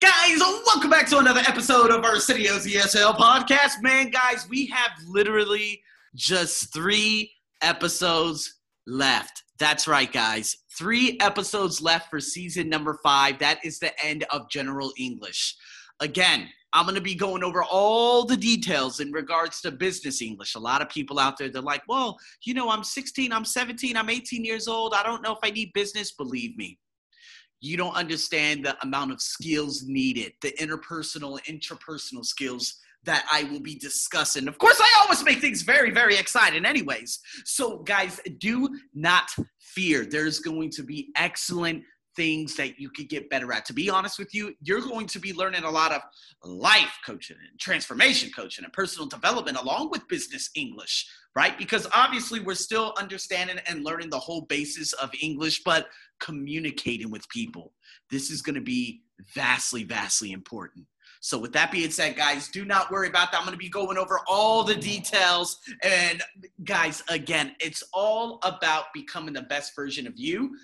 Guys, welcome back to another episode of Arsenio's ESL podcast. Man, guys, we have literally just three episodes left. That's right, guys. Three episodes left for season number five. That is the end of General English. Again, I'm going to be going over all the details in regards to business English. A lot of people out there, they're like, well, you know, I'm 16, I'm 17, I'm 18 years old. I don't know if I need business. Believe me, you don't understand the amount of skills needed, the interpersonal, interpersonal skills that I will be discussing. Of course, I always make things very, very exciting, anyways. So, guys, do not fear. There's going to be excellent things that you could get better at. To be honest with you, you're going to be learning a lot of life coaching and transformation coaching and personal development along with business English, right? Because obviously we're still understanding and learning the whole basis of English, but communicating with people. This is going to be vastly, vastly important. So, with that being said, guys, do not worry about that. I'm going to be going over all the details. And, guys, again, it's all about becoming the best version of you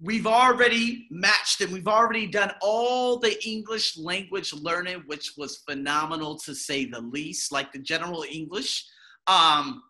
we've already matched and we've already done all the English language learning, which was phenomenal to say the least, like the general English. Um,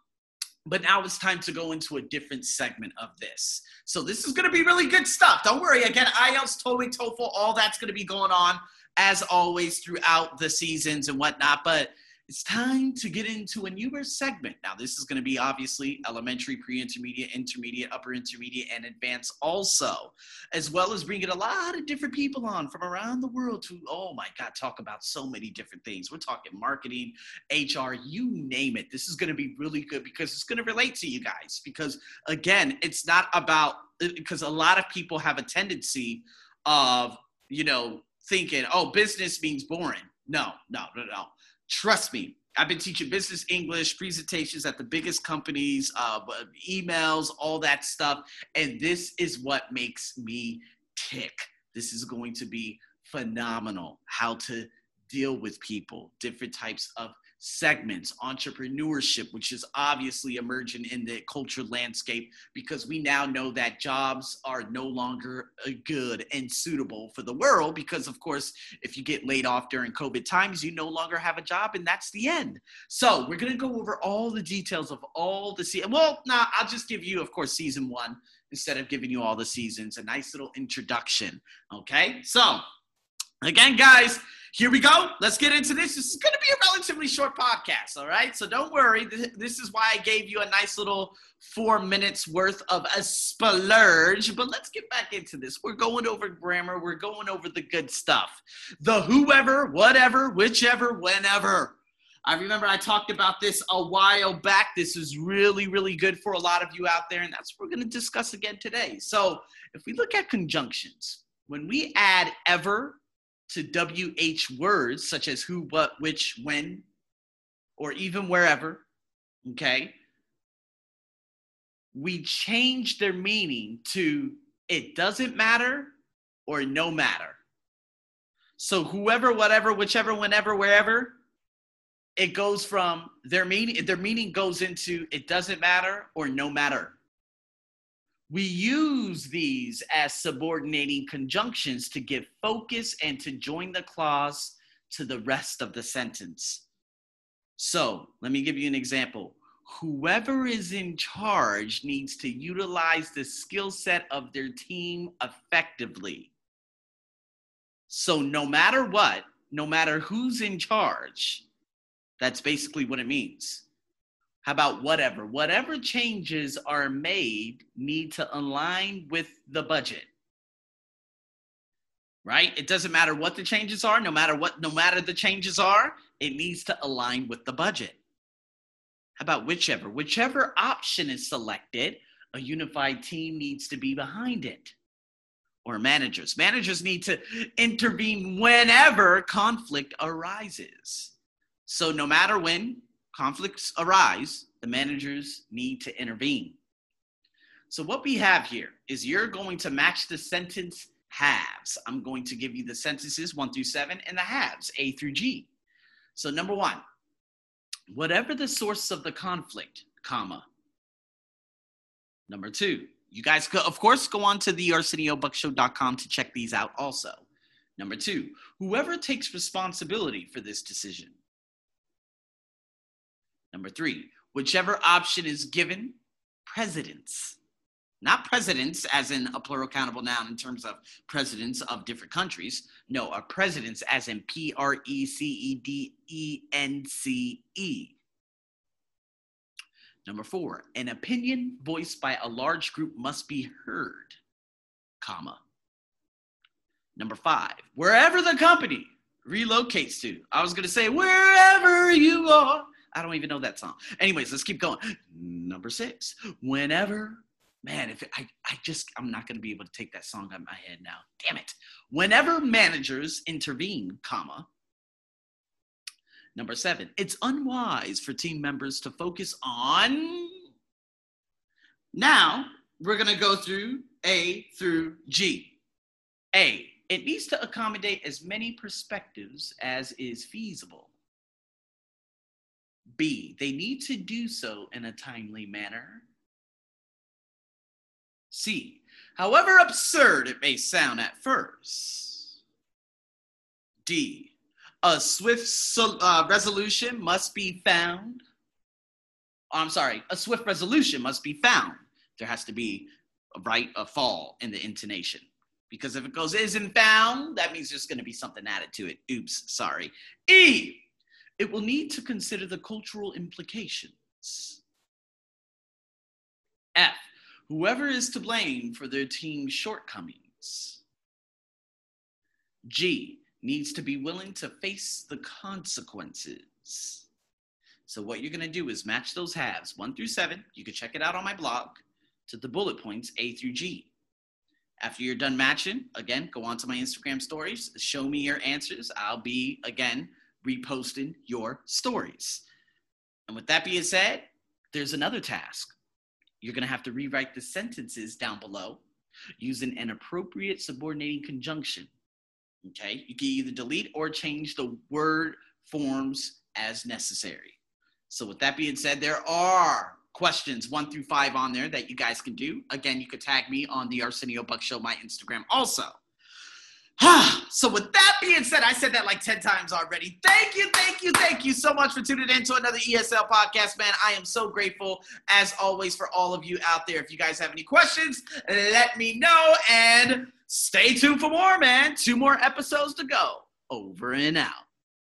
but now it's time to go into a different segment of this. So this is going to be really good stuff. Don't worry. Again, IELTS, TOEIC, TOEFL, all that's going to be going on as always throughout the seasons and whatnot. But it's time to get into a newer segment. Now, this is going to be obviously elementary, pre intermediate, intermediate, upper intermediate, and advanced also, as well as bringing a lot of different people on from around the world to, oh my God, talk about so many different things. We're talking marketing, HR, you name it. This is going to be really good because it's going to relate to you guys. Because again, it's not about, because a lot of people have a tendency of, you know, thinking, oh, business means boring. No, no, no, no Trust me, I've been teaching business English presentations at the biggest companies, uh, emails, all that stuff. And this is what makes me tick. This is going to be phenomenal how to deal with people, different types of segments, entrepreneurship, which is obviously emerging in the culture landscape because we now know that jobs are no longer uh, good and suitable for the world. Because, of course, if you get laid off during COVID times, you no longer have a job, and that's the end. So, we're going to go over all the details of all the seasons. Well, nah, I'll just give you, of course, season one instead of giving you all the seasons, a nice little introduction. Okay, so again, guys here we go. Let's get into this. This is going to be a relatively short podcast, all right? So don't worry. This is why I gave you a nice little four minutes worth of a splurge. But let's get back into this. We're going over grammar, we're going over the good stuff. The whoever, whatever, whichever, whenever. I remember I talked about this a while back. This is really, really good for a lot of you out there, and that's what we're going to discuss again today. So, if we look at conjunctions, when we add ever to WH words such as who, what, which, when, or even wherever, okay, we change their meaning to it doesn't matter or no matter. So whoever, whatever, whichever, whenever, wherever, it goes from their meaning, their meaning goes into it doesn't matter or no matter. We use these as subordinating conjunctions to give focus and to join the clause to the rest of the sentence. So let me give you an example. Whoever is in charge needs to utilize the skill set of their team effectively. So, no matter what, no matter who's in charge, that's basically what it means. How about whatever? Whatever changes are made need to align with the budget. Right? It doesn't matter what the changes are, no matter what, no matter the changes are, it needs to align with the budget. How about whichever? Whichever option is selected, a unified team needs to be behind it. Or managers. Managers need to intervene whenever conflict arises. So, no matter when, conflicts arise, the managers need to intervene. So, what we have here is you're going to match the sentence halves. I'm going to give you the sentences one through seven and the halves, A through G. So, number one, whatever the source of the conflict, comma. Number two, you guys, go, of course, go on to the ArsenioBuckshow.com to check these out also. Number two, whoever takes responsibility for this decision. Number three, whichever option is given, precedence. Not presidents, as in a plural countable noun in terms of presidents of different countries. No, a precedence, as in P R E C E D E N C E. Number four, an opinion voiced by a large group must be heard, comma. Number five, wherever the company relocates to. I was going to say, wherever you are. I don't even know that song. Anyways, let's keep going. Number six, whenever, man, if it, I, I just, I'm not going to be able to take that song out of my head now. Damn it. Whenever managers intervene, comma. Number seven, it's unwise for team members to focus on. Now, we're going to go through A through G. A, it needs to accommodate as many perspectives as is feasible. B, they need to do so in a timely manner. C, however absurd it may sound at first. D, a swift uh, resolution must be found. Oh, I'm sorry, a swift resolution must be found. There has to be a right, a fall in the intonation. Because if it goes isn't found, that means there's going to be something added to it. Oops, sorry. E, it will need to consider the cultural implications. F, whoever is to blame for their team's shortcomings. G, needs to be willing to face the consequences. So, what you're to do is match those halves, one through seven. You can check it out on my blog to the bullet points, A through G. After you're done matching, again, go on to my Instagram stories, show me your answers. I'll be, again, reposting your stories. And with that being said, there's another task. You're going to have to rewrite the sentences down below using an appropriate subordinating conjunction. Okay, you can either delete or change the word forms as necessary. So, with that being said, there are questions one through five on there that you guys can do. Again, you could tag me on the Arsenio Buck Show, my Instagram also. So with that being said, I said that like 10 times already. Thank you, thank you, thank you so much for tuning in to another ESL podcast, man. I am so grateful as always for all of you out there. If you guys have any questions, let me know and stay tuned for more, man. Two more episodes to go. Over and out.